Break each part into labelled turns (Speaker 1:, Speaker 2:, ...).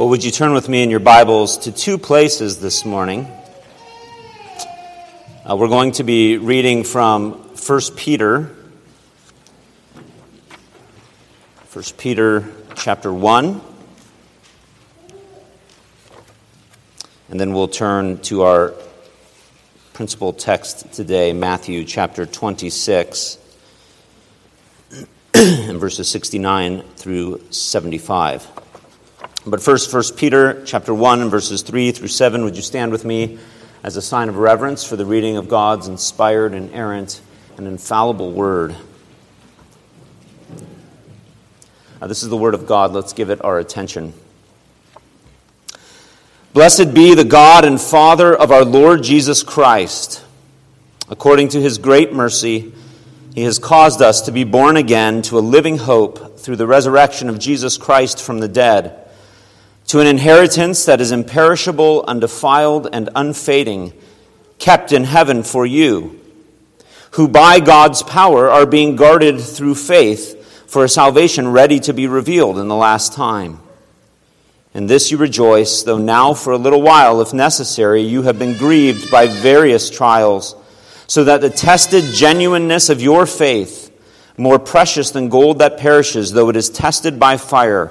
Speaker 1: Well, would you turn with me in your Bibles to two places this morning? Uh, we're going to be reading from 1 Peter. 1 Peter chapter 1. And then we'll turn to our principal text today, Matthew chapter 26, and verses 69 through 75. But first, 1 Peter chapter 1 and verses 3 through 7. Would you stand with me as a sign of reverence for the reading of God's inspired, inerrant, and infallible word? This is the word of God. Let's give it our attention. Blessed be the God and Father of our Lord Jesus Christ. According to his great mercy, he has caused us to be born again to a living hope through the resurrection of Jesus Christ from the dead to an inheritance that is imperishable, undefiled, and unfading, kept in heaven for you, who by God's power are being guarded through faith for a salvation ready to be revealed in the last time. In this you rejoice, though now for a little while, if necessary, you have been grieved by various trials, so that the tested genuineness of your faith, more precious than gold that perishes, though it is tested by fire,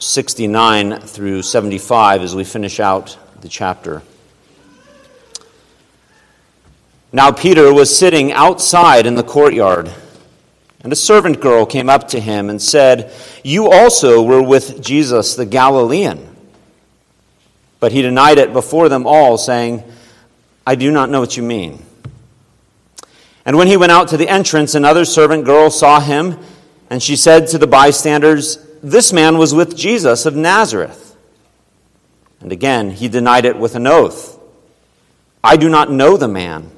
Speaker 1: 69 through 75 as we finish out the chapter. Now Peter was sitting outside in the courtyard, and a servant girl came up to him and said, You also were with Jesus the Galilean. But he denied it before them all, saying, I do not know what you mean. And when he went out to the entrance, another servant girl saw him, and she said to the bystanders, this man was with Jesus of Nazareth. And again, he denied it with an oath I do not know the man.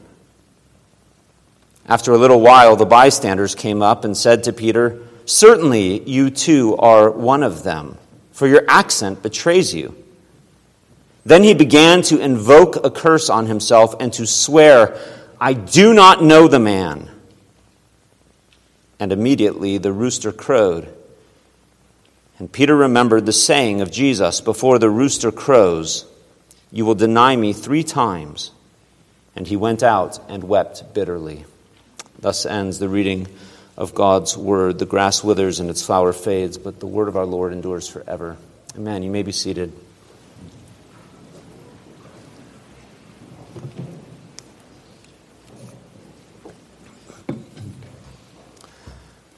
Speaker 1: After a little while, the bystanders came up and said to Peter, Certainly you too are one of them, for your accent betrays you. Then he began to invoke a curse on himself and to swear, I do not know the man. And immediately the rooster crowed. And Peter remembered the saying of Jesus before the rooster crows, You will deny me three times. And he went out and wept bitterly. Thus ends the reading of God's word. The grass withers and its flower fades, but the word of our Lord endures forever. Amen. You may be seated.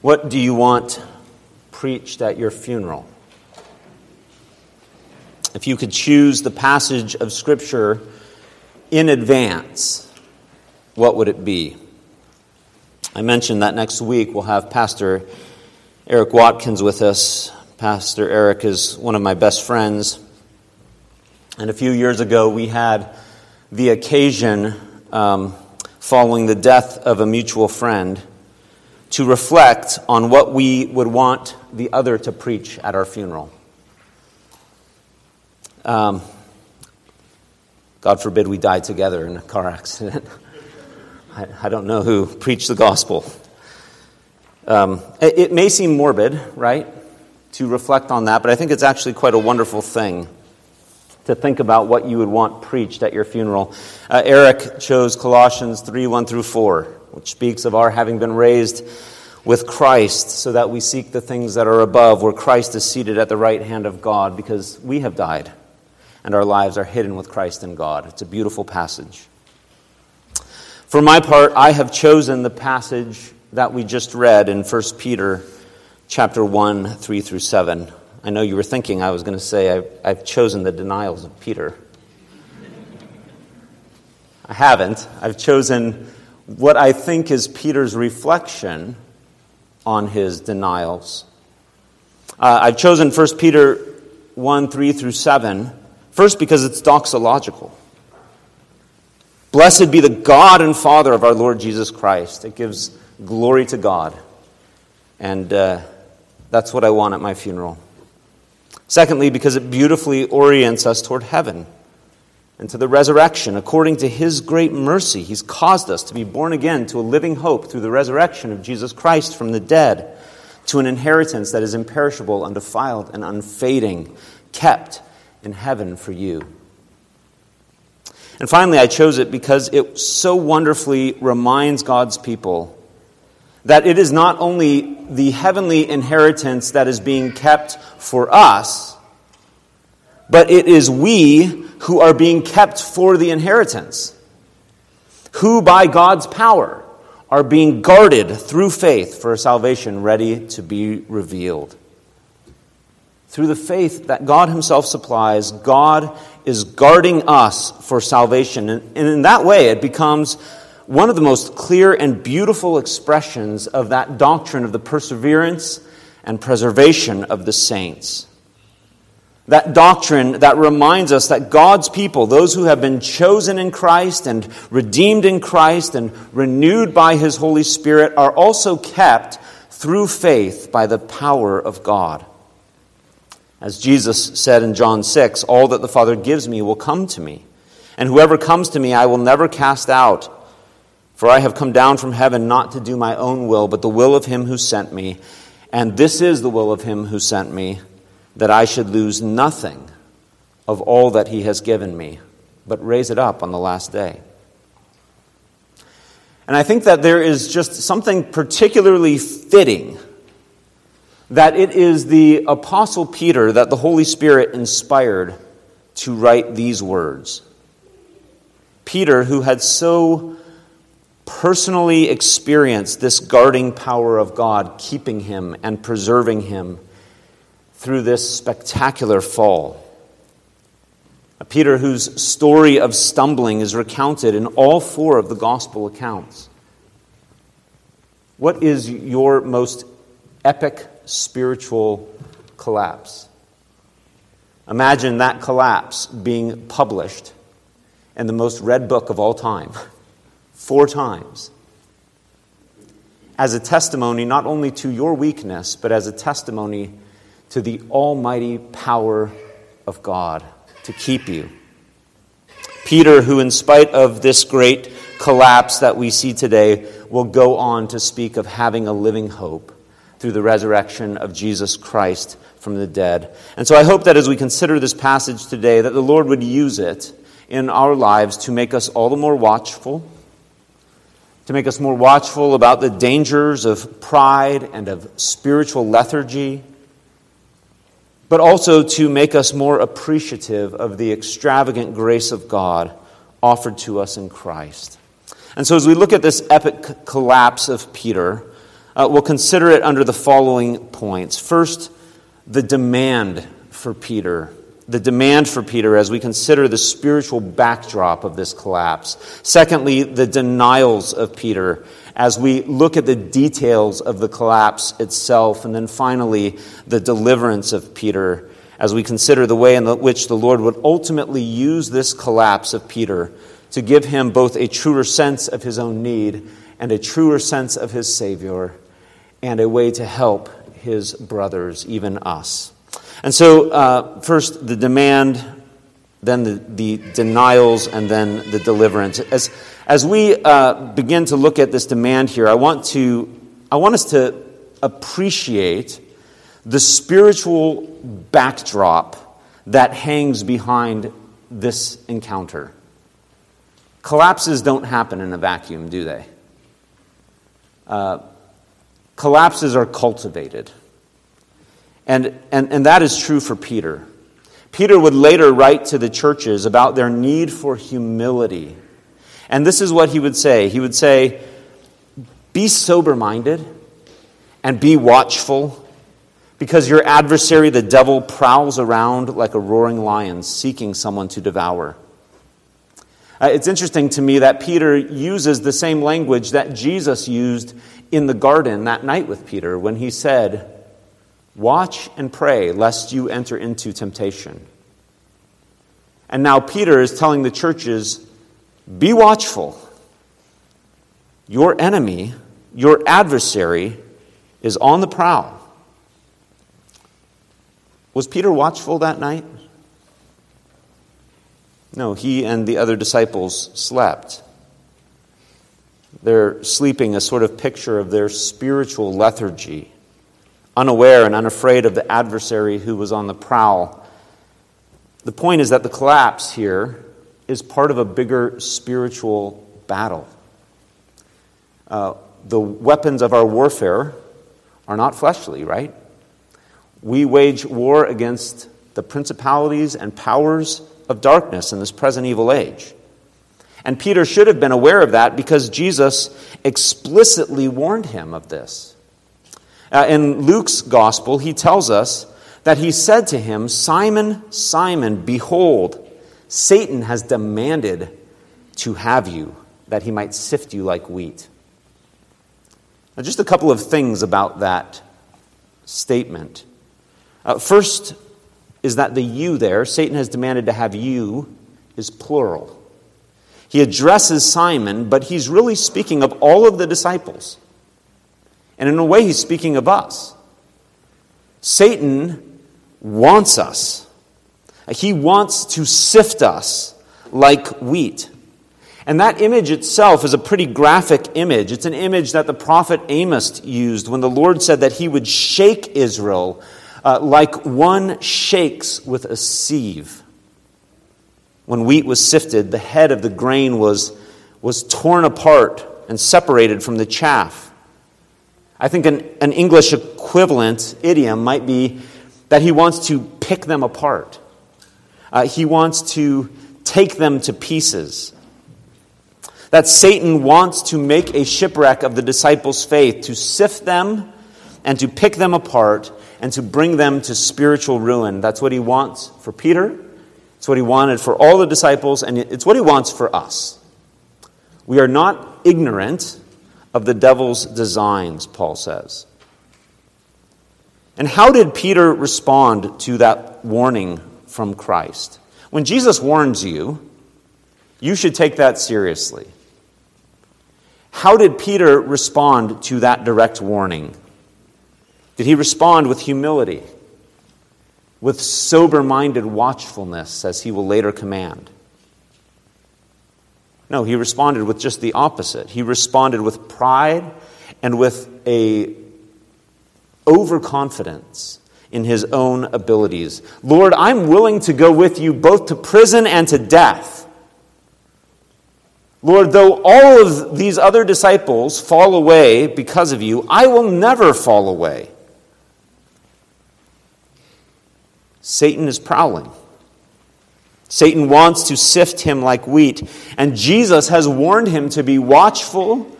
Speaker 1: What do you want preached at your funeral? If you could choose the passage of Scripture in advance, what would it be? I mentioned that next week we'll have Pastor Eric Watkins with us. Pastor Eric is one of my best friends. And a few years ago, we had the occasion, um, following the death of a mutual friend, to reflect on what we would want the other to preach at our funeral. Um, God forbid we die together in a car accident. I, I don't know who preached the gospel. Um, it, it may seem morbid, right, to reflect on that, but I think it's actually quite a wonderful thing to think about what you would want preached at your funeral. Uh, Eric chose Colossians 3 1 through 4 which speaks of our having been raised with Christ so that we seek the things that are above, where Christ is seated at the right hand of God, because we have died and our lives are hidden with Christ in God. It's a beautiful passage. For my part, I have chosen the passage that we just read in 1 Peter chapter 1, 3 through 7. I know you were thinking I was going to say I've, I've chosen the denials of Peter. I haven't. I've chosen what I think is Peter's reflection on his denials. Uh, I've chosen 1 Peter 1 3 through 7, first because it's doxological. Blessed be the God and Father of our Lord Jesus Christ. It gives glory to God. And uh, that's what I want at my funeral. Secondly, because it beautifully orients us toward heaven and to the resurrection. According to his great mercy, he's caused us to be born again to a living hope through the resurrection of Jesus Christ from the dead, to an inheritance that is imperishable, undefiled, and unfading, kept in heaven for you. And finally, I chose it because it so wonderfully reminds God's people that it is not only the heavenly inheritance that is being kept for us, but it is we who are being kept for the inheritance, who by God's power are being guarded through faith for salvation ready to be revealed. Through the faith that God Himself supplies, God is guarding us for salvation. And in that way, it becomes one of the most clear and beautiful expressions of that doctrine of the perseverance and preservation of the saints. That doctrine that reminds us that God's people, those who have been chosen in Christ and redeemed in Christ and renewed by His Holy Spirit, are also kept through faith by the power of God. As Jesus said in John 6, all that the Father gives me will come to me, and whoever comes to me I will never cast out. For I have come down from heaven not to do my own will, but the will of him who sent me. And this is the will of him who sent me, that I should lose nothing of all that he has given me, but raise it up on the last day. And I think that there is just something particularly fitting that it is the Apostle Peter that the Holy Spirit inspired to write these words. Peter, who had so personally experienced this guarding power of God, keeping him and preserving him through this spectacular fall. A Peter whose story of stumbling is recounted in all four of the gospel accounts. What is your most epic spiritual collapse? Imagine that collapse being published in the most read book of all time. four times as a testimony not only to your weakness, but as a testimony to the almighty power of God to keep you. Peter, who, in spite of this great collapse that we see today, will go on to speak of having a living hope through the resurrection of Jesus Christ from the dead. And so I hope that as we consider this passage today, that the Lord would use it in our lives to make us all the more watchful to make us more watchful about the dangers of pride and of spiritual lethargy, but also to make us more appreciative of the extravagant grace of God offered to us in Christ. And so, as we look at this epic collapse of Peter, uh, we'll consider it under the following points. First, the demand for Peter the demand for Peter as we consider the spiritual backdrop of this collapse. Secondly, the denials of Peter as we look at the details of the collapse itself. And then finally, the deliverance of Peter as we consider the way in which the Lord would ultimately use this collapse of Peter to give him both a truer sense of his own need and a truer sense of his Savior and a way to help his brothers, even us. And so, uh, first, the demand, then the, the, denials, and then the deliverance. As, as we uh, begin to look at this demand here, I want, to, I want us to appreciate the spiritual backdrop that hangs behind this encounter. Collapses don't happen in a vacuum, do they? Uh, collapses are cultivated. And, and, and that is true for Peter. Peter would later write to the churches about their need for humility. And this is what he would say He would say, Be sober minded and be watchful, because your adversary, the devil, prowls around like a roaring lion seeking someone to devour. Uh, it's interesting to me that Peter uses the same language that Jesus used in the garden that night with Peter when he said, Watch and pray lest you enter into temptation. And now Peter is telling the churches Be watchful. Your enemy, your adversary, is on the prowl. Was Peter watchful that night? No, he and the other disciples slept. Their sleeping, a sort of picture of their spiritual lethargy, unaware and unafraid of the adversary who was on the prowl. The point is that the collapse here is part of a bigger spiritual battle. Uh, the weapons of our warfare are not fleshly, right? We wage war against the principalities and powers of darkness in this present evil age. And Peter should have been aware of that because Jesus explicitly warned him of this. Uh, in Luke's gospel, he tells us that he said to him, Simon, Simon, behold, Satan has demanded to have you, that he might sift you like wheat. Now, just a couple of things about that statement. Uh, first is that the you there, Satan has demanded to have you, is plural. He addresses Simon, but he's really speaking of all of the disciples. And in a way, he's speaking of us. Satan wants us, he wants to sift us like wheat. And that image itself is a pretty graphic image. It's an image that the prophet Amos used when the Lord said that he would shake Israel uh, like one shakes with a sieve. When wheat was sifted, the head of the grain was, was torn apart and separated from the chaff. I think an, an English equivalent idiom might be that he wants to pick them apart. Uh, he wants to take them to pieces. That Satan wants to make a shipwreck of the disciples' faith, to sift them and to pick them apart and to bring them to spiritual ruin. That's what he wants for Peter. It's what he wanted for all the disciples, and it's what he wants for us. We are not ignorant of the devil's designs, Paul says. And how did Peter respond to that warning from Christ? When Jesus warns you, you should take that seriously. How did Peter respond to that direct warning? Did he respond with humility, with sober minded watchfulness, as he will later command? No, he responded with just the opposite. He responded with pride and with a overconfidence in his own abilities. Lord, I'm willing to go with you both to prison and to death. Lord, though all of these other disciples fall away because of you, I will never fall away. Satan is prowling. Satan wants to sift him like wheat, and Jesus has warned him to be watchful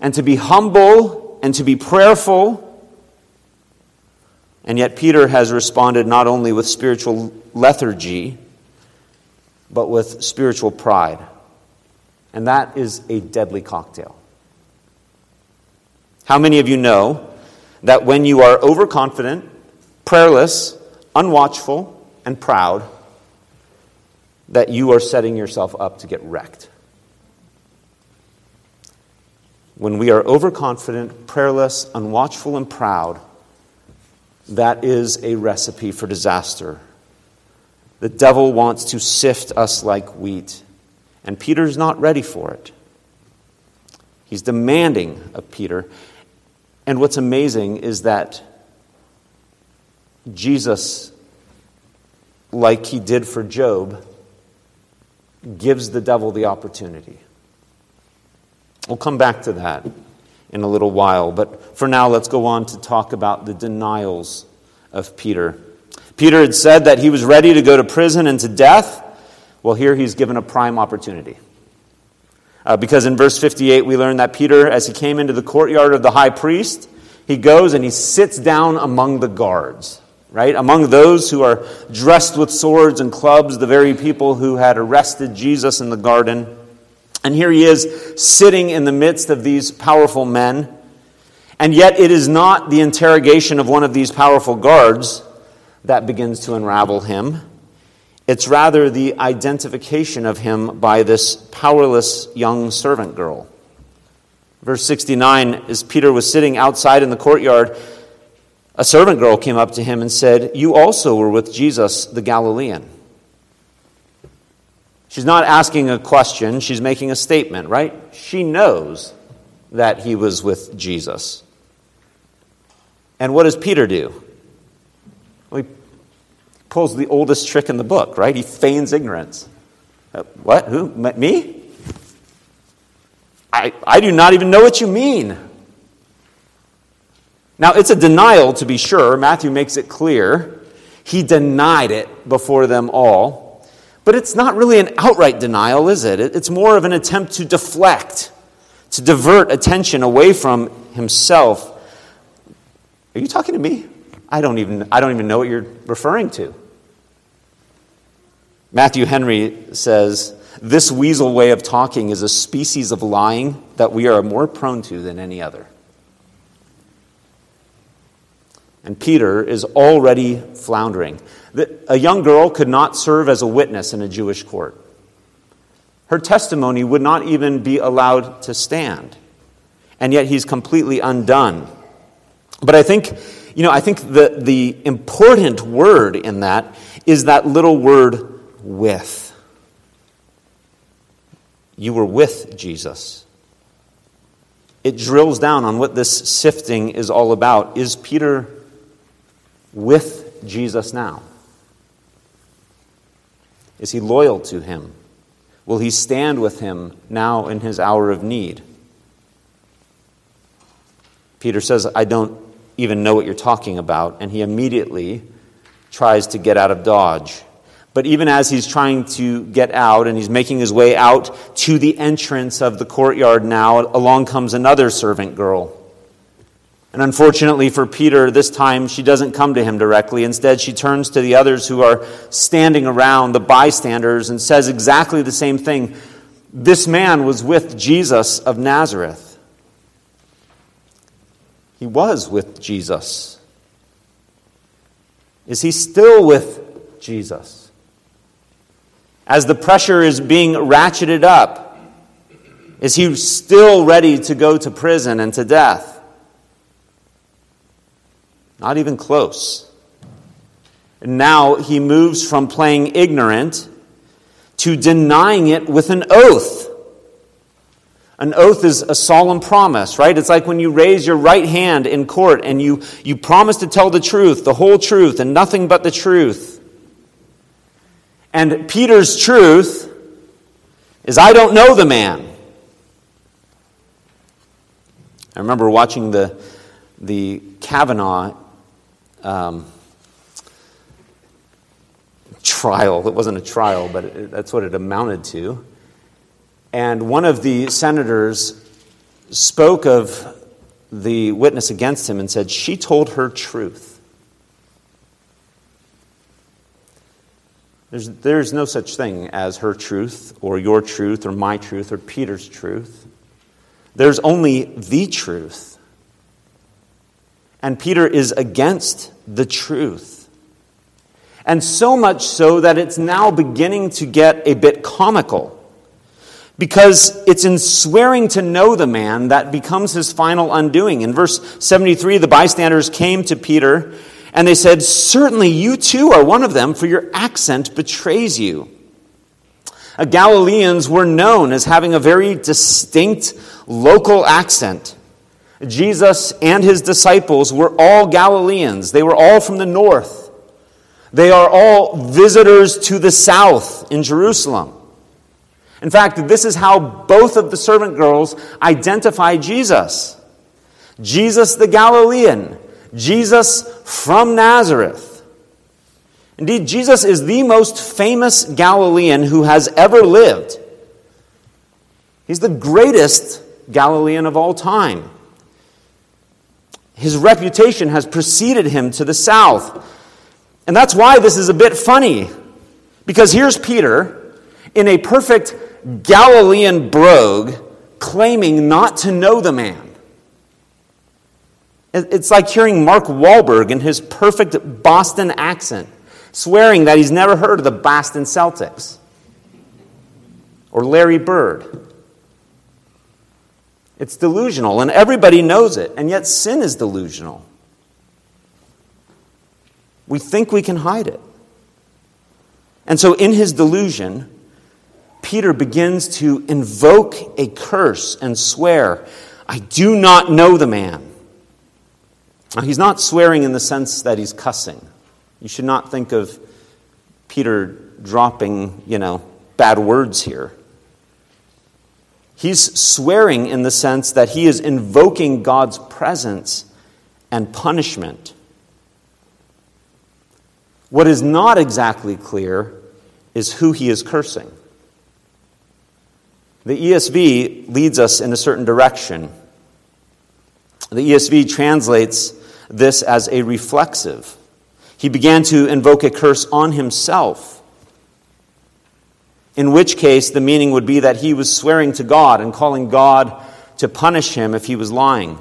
Speaker 1: and to be humble and to be prayerful. And yet, Peter has responded not only with spiritual lethargy, but with spiritual pride. And that is a deadly cocktail. How many of you know that when you are overconfident, prayerless, unwatchful, and proud, that you are setting yourself up to get wrecked? When we are overconfident, prayerless, unwatchful, and proud, that is a recipe for disaster. The devil wants to sift us like wheat, and Peter's not ready for it. He's demanding of Peter. And what's amazing is that Jesus, like he did for Job, gives the devil the opportunity. We'll come back to that in a little while. But for now, let's go on to talk about the denials of Peter. Peter had said that he was ready to go to prison and to death. Well, here he's given a prime opportunity. Uh, because in verse 58, we learn that Peter, as he came into the courtyard of the high priest, he goes and he sits down among the guards, right? Among those who are dressed with swords and clubs, the very people who had arrested Jesus in the garden. And here he is sitting in the midst of these powerful men. And yet, it is not the interrogation of one of these powerful guards that begins to unravel him. It's rather the identification of him by this powerless young servant girl. Verse 69 As Peter was sitting outside in the courtyard, a servant girl came up to him and said, You also were with Jesus the Galilean. She's not asking a question, she's making a statement, right? She knows that he was with Jesus. And what does Peter do? Well, he pulls the oldest trick in the book, right? He feigns ignorance. Uh, what? Who? Me? I, I do not even know what you mean. Now, it's a denial, to be sure. Matthew makes it clear. He denied it before them all. But it's not really an outright denial, is it? It's more of an attempt to deflect, to divert attention away from himself. Are you talking to me? I don't even, I don't even know what you're referring to. Matthew Henry says, This weasel way of talking is a species of lying that we are more prone to than any other. And Peter is already floundering. A young girl could not serve as a witness in a Jewish court. Her testimony would not even be allowed to stand. And yet he's completely undone. But I think, you know, I think the, the important word in that is that little word with. You were with Jesus. It drills down on what this sifting is all about. Is Peter with Jesus now? Is he loyal to him? Will he stand with him now in his hour of need? Peter says, I don't even know what you're talking about, and he immediately tries to get out of Dodge. But even as he's trying to get out and he's making his way out to the entrance of the courtyard now, along comes another servant girl and unfortunately for Peter, this time she doesn't come to him directly. Instead, she turns to the others who are standing around, the bystanders, and says exactly the same thing. This man was with Jesus of Nazareth. He was with Jesus. Is he still with Jesus? As the pressure is being ratcheted up, is he still ready to go to prison and to death? Not even close. And now he moves from playing ignorant to denying it with an oath. An oath is a solemn promise, right? It's like when you raise your right hand in court and you, you promise to tell the truth, the whole truth, and nothing but the truth. And Peter's truth is I don't know the man. I remember watching the, the Kavanaugh um, trial. It wasn't a trial, but it, that's what it amounted to. And one of the senators spoke of the witness against him and said, She told her truth. There's, there's no such thing as her truth, or your truth, or my truth, or Peter's truth. There's only the truth. And Peter is against the truth. And so much so that it's now beginning to get a bit comical. Because it's in swearing to know the man that becomes his final undoing. In verse 73, the bystanders came to Peter and they said, Certainly you too are one of them, for your accent betrays you. Galileans were known as having a very distinct local accent. Jesus and his disciples were all Galileans. They were all from the north. They are all visitors to the south in Jerusalem. In fact, this is how both of the servant girls identify Jesus Jesus the Galilean, Jesus from Nazareth. Indeed, Jesus is the most famous Galilean who has ever lived. He's the greatest Galilean of all time. His reputation has preceded him to the south. And that's why this is a bit funny. Because here's Peter in a perfect Galilean brogue claiming not to know the man. It's like hearing Mark Wahlberg in his perfect Boston accent swearing that he's never heard of the Boston Celtics or Larry Bird. It's delusional, and everybody knows it, and yet sin is delusional. We think we can hide it. And so, in his delusion, Peter begins to invoke a curse and swear, I do not know the man. Now, he's not swearing in the sense that he's cussing. You should not think of Peter dropping, you know, bad words here. He's swearing in the sense that he is invoking God's presence and punishment. What is not exactly clear is who he is cursing. The ESV leads us in a certain direction. The ESV translates this as a reflexive. He began to invoke a curse on himself, in which case the meaning would be that he was swearing to God and calling God to punish him if he was lying.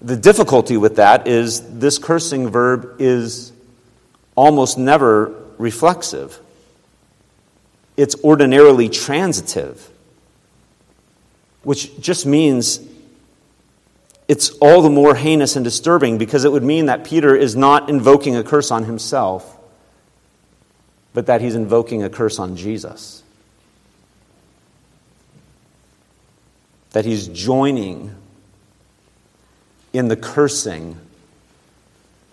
Speaker 1: The difficulty with that is this cursing verb is almost never reflexive, it's ordinarily transitive, which just means it's all the more heinous and disturbing because it would mean that Peter is not invoking a curse on himself, but that he's invoking a curse on Jesus. That he's joining in the cursing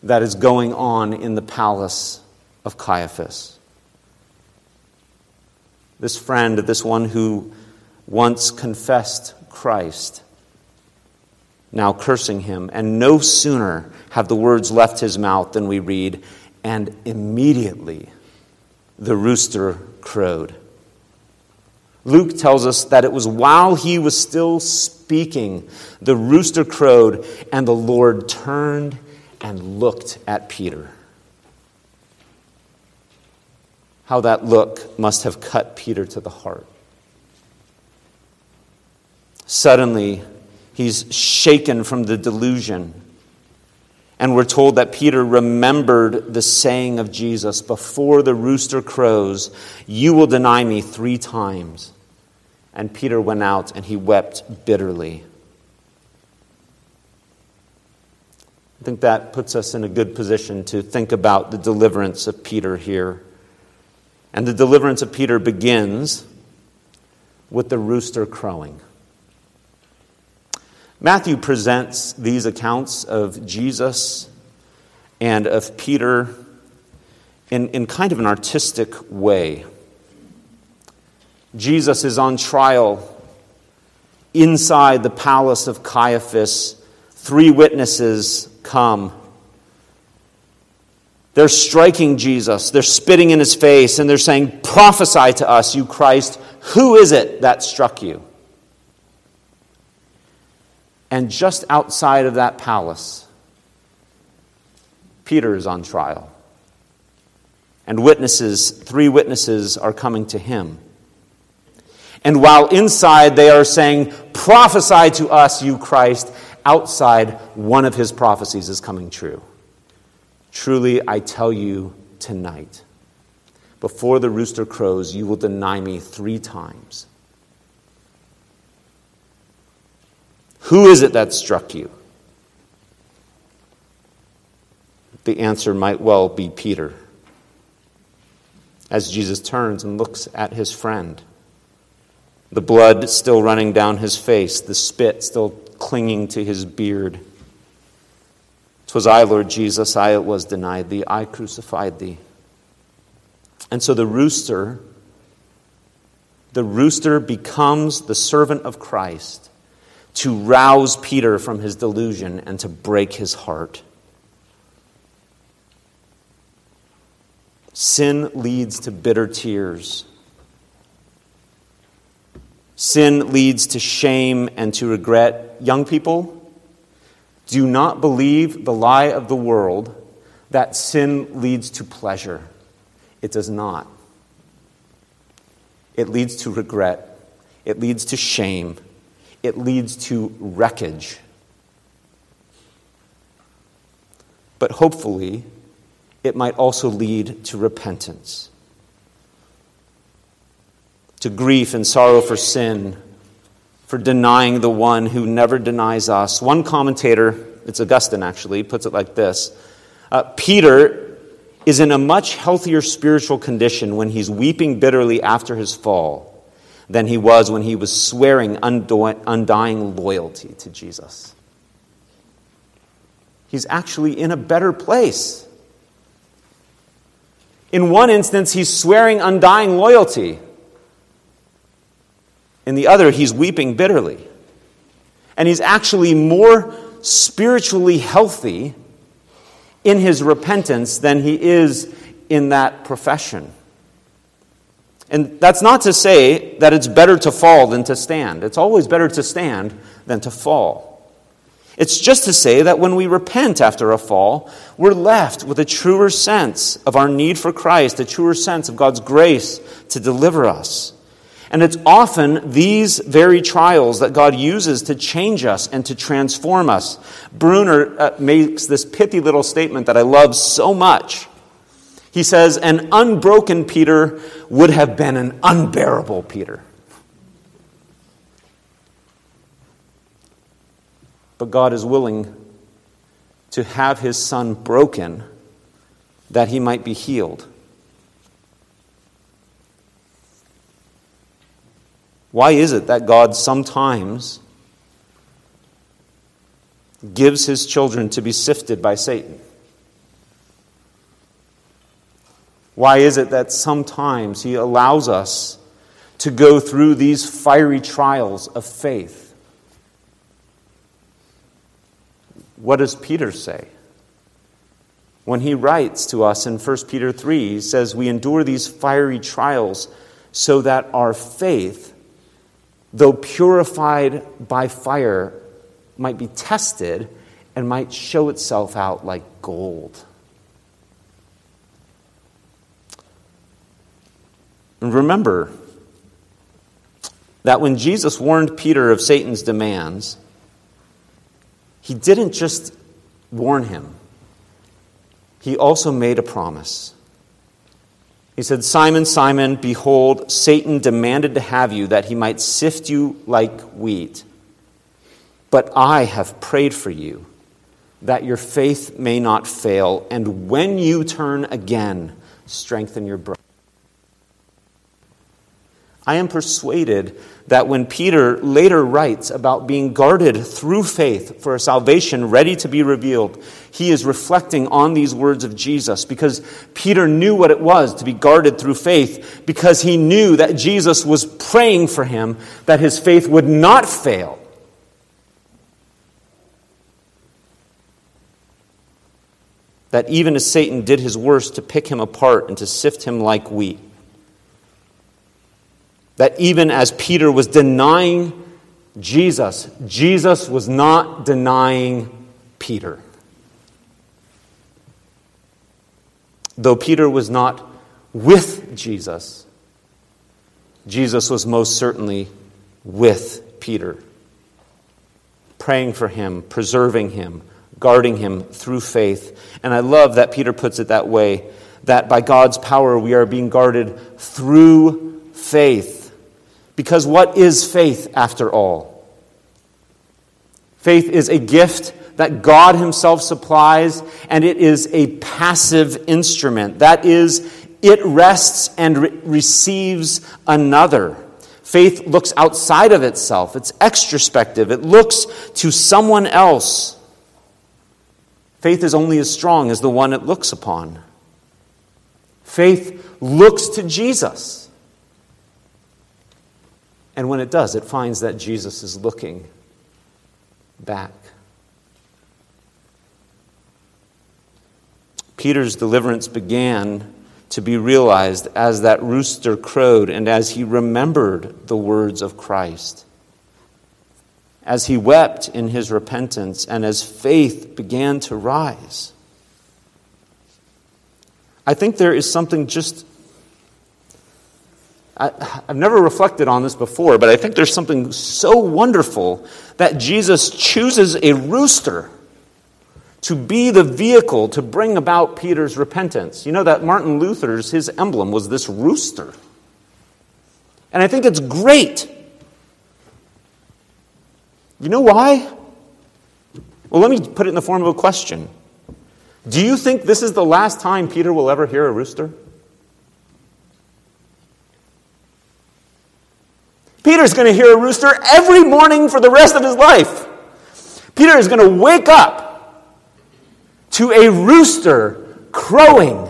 Speaker 1: that is going on in the palace of Caiaphas. This friend, this one who once confessed Christ, now cursing him. And no sooner have the words left his mouth than we read, and immediately the rooster crowed. Luke tells us that it was while he was still speaking, the rooster crowed, and the Lord turned and looked at Peter. How that look must have cut Peter to the heart. Suddenly, he's shaken from the delusion. And we're told that Peter remembered the saying of Jesus before the rooster crows, You will deny me three times. And Peter went out and he wept bitterly. I think that puts us in a good position to think about the deliverance of Peter here. And the deliverance of Peter begins with the rooster crowing. Matthew presents these accounts of Jesus and of Peter in, in kind of an artistic way. Jesus is on trial inside the palace of Caiaphas. Three witnesses come. They're striking Jesus, they're spitting in his face, and they're saying, Prophesy to us, you Christ. Who is it that struck you? And just outside of that palace, Peter is on trial. And witnesses, three witnesses, are coming to him. And while inside they are saying, Prophesy to us, you Christ, outside, one of his prophecies is coming true. Truly, I tell you tonight, before the rooster crows, you will deny me three times. Who is it that struck you? The answer might well be Peter. As Jesus turns and looks at his friend, the blood still running down his face, the spit still clinging to his beard. Twas I, Lord Jesus, I it was denied thee, I crucified thee. And so the rooster, the rooster becomes the servant of Christ to rouse Peter from his delusion and to break his heart. Sin leads to bitter tears. Sin leads to shame and to regret. Young people, do not believe the lie of the world that sin leads to pleasure. It does not. It leads to regret, it leads to shame, it leads to wreckage. But hopefully, it might also lead to repentance, to grief and sorrow for sin, for denying the one who never denies us. One commentator, it's Augustine actually, puts it like this uh, Peter is in a much healthier spiritual condition when he's weeping bitterly after his fall than he was when he was swearing undying loyalty to Jesus. He's actually in a better place. In one instance, he's swearing undying loyalty. In the other, he's weeping bitterly. And he's actually more spiritually healthy in his repentance than he is in that profession. And that's not to say that it's better to fall than to stand. It's always better to stand than to fall. It's just to say that when we repent after a fall, we're left with a truer sense of our need for Christ, a truer sense of God's grace to deliver us. And it's often these very trials that God uses to change us and to transform us. Bruner uh, makes this pithy little statement that I love so much. He says, An unbroken Peter would have been an unbearable Peter. But God is willing to have his son broken that he might be healed. Why is it that God sometimes gives his children to be sifted by Satan? Why is it that sometimes He allows us to go through these fiery trials of faith? What does Peter say? When he writes to us in 1 Peter 3, he says, We endure these fiery trials so that our faith, though purified by fire, might be tested and might show itself out like gold. And remember that when Jesus warned Peter of Satan's demands, he didn't just warn him, he also made a promise. He said, Simon, Simon, behold, Satan demanded to have you that he might sift you like wheat. But I have prayed for you that your faith may not fail, and when you turn again, strengthen your brother. I am persuaded that when Peter later writes about being guarded through faith for a salvation ready to be revealed, he is reflecting on these words of Jesus because Peter knew what it was to be guarded through faith because he knew that Jesus was praying for him that his faith would not fail. That even as Satan did his worst to pick him apart and to sift him like wheat, that even as Peter was denying Jesus, Jesus was not denying Peter. Though Peter was not with Jesus, Jesus was most certainly with Peter, praying for him, preserving him, guarding him through faith. And I love that Peter puts it that way that by God's power we are being guarded through faith. Because what is faith after all? Faith is a gift that God Himself supplies, and it is a passive instrument. That is, it rests and re- receives another. Faith looks outside of itself, it's extrospective, it looks to someone else. Faith is only as strong as the one it looks upon. Faith looks to Jesus. And when it does, it finds that Jesus is looking back. Peter's deliverance began to be realized as that rooster crowed and as he remembered the words of Christ. As he wept in his repentance and as faith began to rise. I think there is something just I, have never reflected on this before, but I think there's something so wonderful that Jesus chooses a rooster to be the vehicle to bring about Peter's repentance. You know that Martin Luther's, his emblem was this rooster. And I think it's great. You know why? Well, let me put it in the form of a question. Do you think this is the last time Peter will ever hear a rooster? Peter's going to hear a rooster every morning for the rest of his life. Peter is going to wake up to a rooster crowing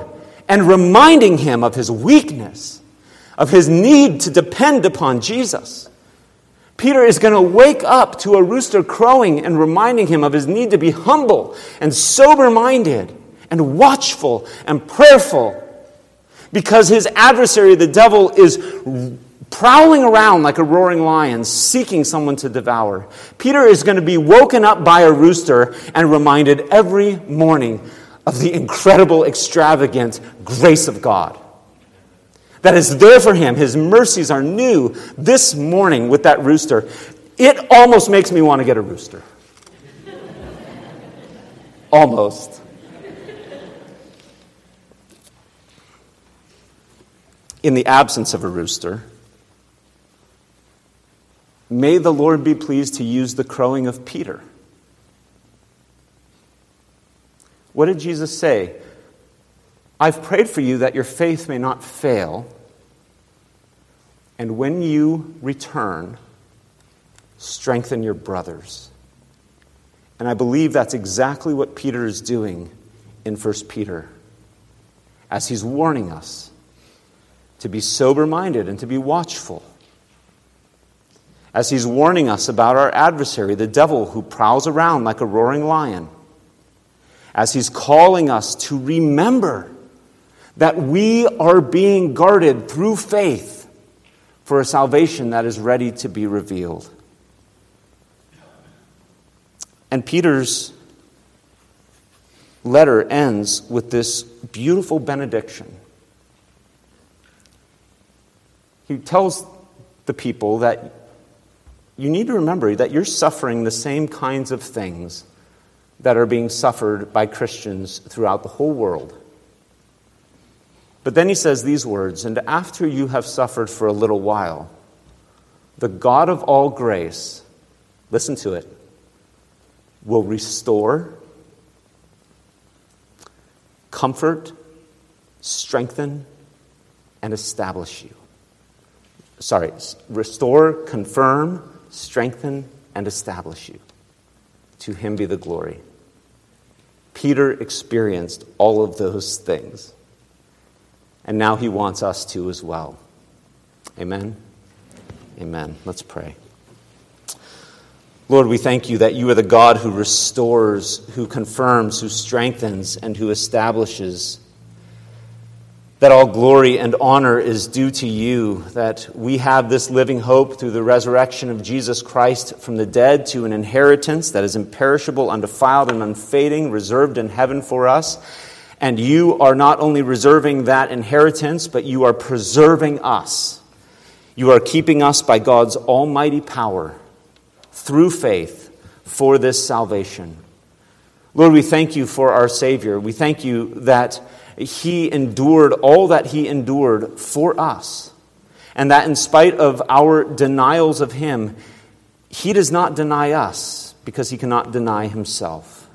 Speaker 1: and reminding him of his weakness, of his need to depend upon Jesus. Peter is going to wake up to a rooster crowing and reminding him of his need to be humble and sober minded and watchful and prayerful because his adversary, the devil, is prowling around like a roaring lion, seeking someone to devour. Peter is going to be woken up by a rooster and reminded every morning of the incredible, extravagant grace of God that is there for him. His mercies are new this morning with that rooster. It almost makes me want to get a rooster. almost. In the absence of a rooster, May the Lord be pleased to use the crowing of Peter. What did Jesus say? I've prayed for you that your faith may not fail, and when you return, strengthen your brothers. And I believe that's exactly what Peter is doing in 1 Peter as he's warning us to be sober minded and to be watchful as he's warning us about our adversary, the devil who prowls around like a roaring lion, as he's calling us to remember that we are being guarded through faith for a salvation that is ready to be revealed. And Peter's letter ends with this beautiful benediction. He tells the people that you need to remember that you're suffering the same kinds of things that are being suffered by Christians throughout the whole world. But then he says these words And after you have suffered for a little while, the God of all grace, listen to it, will restore, comfort, strengthen, and establish you. Sorry, restore, confirm, strengthen, and establish you. To him be the glory. Peter experienced all of those things. And now he wants us to as well. Amen. Amen. Let's pray. Lord, we thank you that you are the God who restores, who confirms, who strengthens, and who establishes that all glory and honor is due to you, that we have this living hope through the resurrection of Jesus Christ from the dead to an inheritance that is imperishable, undefiled, and unfading, reserved in heaven for us. And you are not only reserving that inheritance, but you are preserving us. You are keeping us by God's almighty power through faith for this salvation. Lord, we thank you for our Savior. We thank you that he endured all that he endured for us. And that in spite of our denials of him, he does not deny us because he cannot deny himself.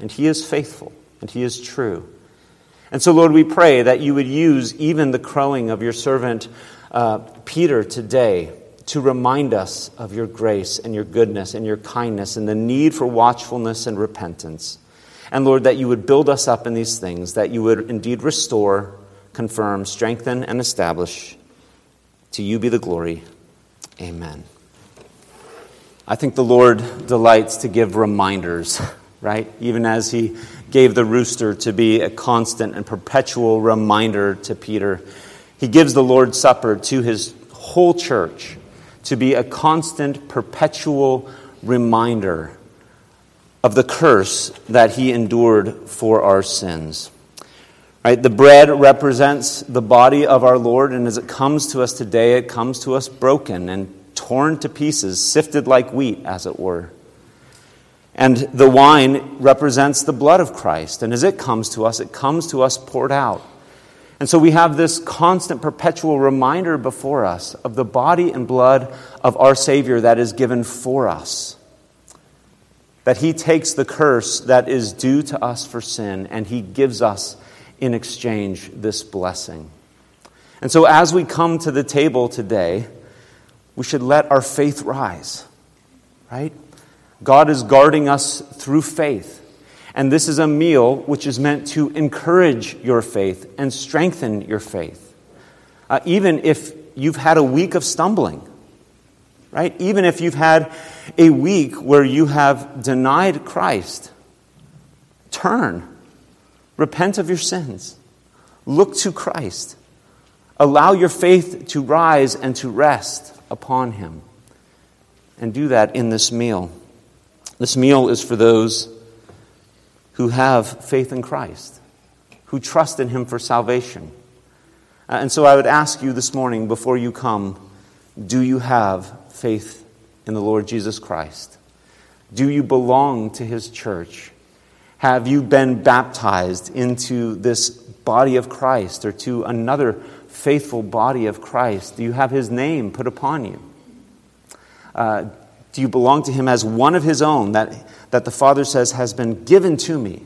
Speaker 1: And he is faithful and he is true. And so, Lord, we pray that you would use even the crowing of your servant uh, Peter today to remind us of your grace and your goodness and your kindness and the need for watchfulness and repentance. And Lord, that you would build us up in these things, that you would indeed restore, confirm, strengthen, and establish. To you be the glory. Amen. I think the Lord delights to give reminders, right? Even as he gave the rooster to be a constant and perpetual reminder to Peter, he gives the Lord's Supper to his whole church to be a constant, perpetual reminder of the curse that he endured for our sins. Right? The bread represents the body of our Lord, and as it comes to us today, it comes to us broken and torn to pieces, sifted like wheat, as it were. And the wine represents the blood of Christ. And as it comes to us, it comes to us poured out. And so we have this constant, perpetual reminder before us of the body and blood of our Savior that is given for us. That He takes the curse that is due to us for sin and He gives us in exchange this blessing. And so as we come to the table today, we should let our faith rise, right? God is guarding us through faith. And this is a meal which is meant to encourage your faith and strengthen your faith. Uh, even if you've had a week of stumbling, right? Even if you've had a week where you have denied Christ, turn, repent of your sins, look to Christ, allow your faith to rise and to rest upon Him. And do that in this meal. This meal is for those who have faith in Christ, who trust in Him for salvation. Uh, and so I would ask you this morning, before you come, do you have faith in the Lord Jesus Christ? Do you belong to His church? Have you been baptized into this body of Christ or to another faithful body of Christ? Do you have His name put upon you? Uh, do you belong to him as one of his own that, that the Father says has been given to me?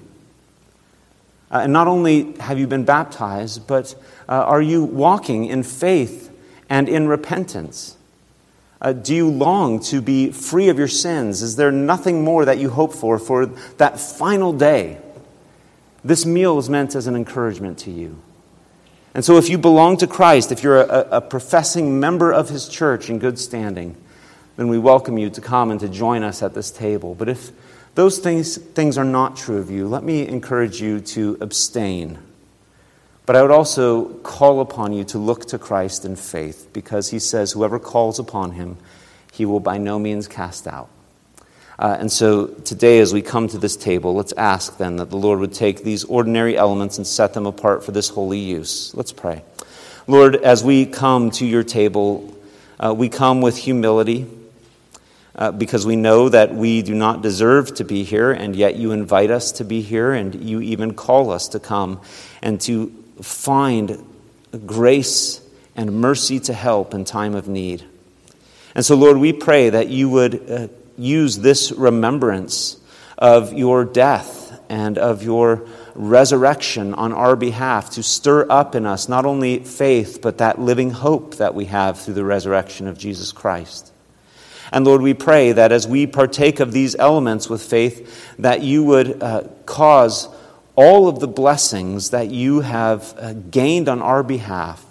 Speaker 1: Uh, and not only have you been baptized, but uh, are you walking in faith and in repentance? Uh, do you long to be free of your sins? Is there nothing more that you hope for for that final day? This meal is meant as an encouragement to you. And so, if you belong to Christ, if you're a, a professing member of his church in good standing, then we welcome you to come and to join us at this table. But if those things, things are not true of you, let me encourage you to abstain. But I would also call upon you to look to Christ in faith, because he says, Whoever calls upon him, he will by no means cast out. Uh, and so today, as we come to this table, let's ask then that the Lord would take these ordinary elements and set them apart for this holy use. Let's pray. Lord, as we come to your table, uh, we come with humility uh, because we know that we do not deserve to be here, and yet you invite us to be here, and you even call us to come and to find grace and mercy to help in time of need. And so, Lord, we pray that you would uh, use this remembrance of your death and of your resurrection on our behalf to stir up in us not only faith, but that living hope that we have through the resurrection of Jesus Christ. And Lord, we pray that as we partake of these elements with faith, that you would uh, cause all of the blessings that you have uh, gained on our behalf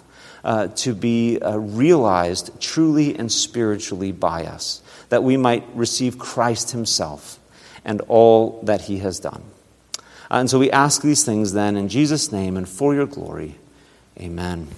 Speaker 1: uh, to be uh, realized truly and spiritually by us, that we might receive Christ Himself and all that He has done. And so we ask these things then in Jesus' name and for your glory. Amen.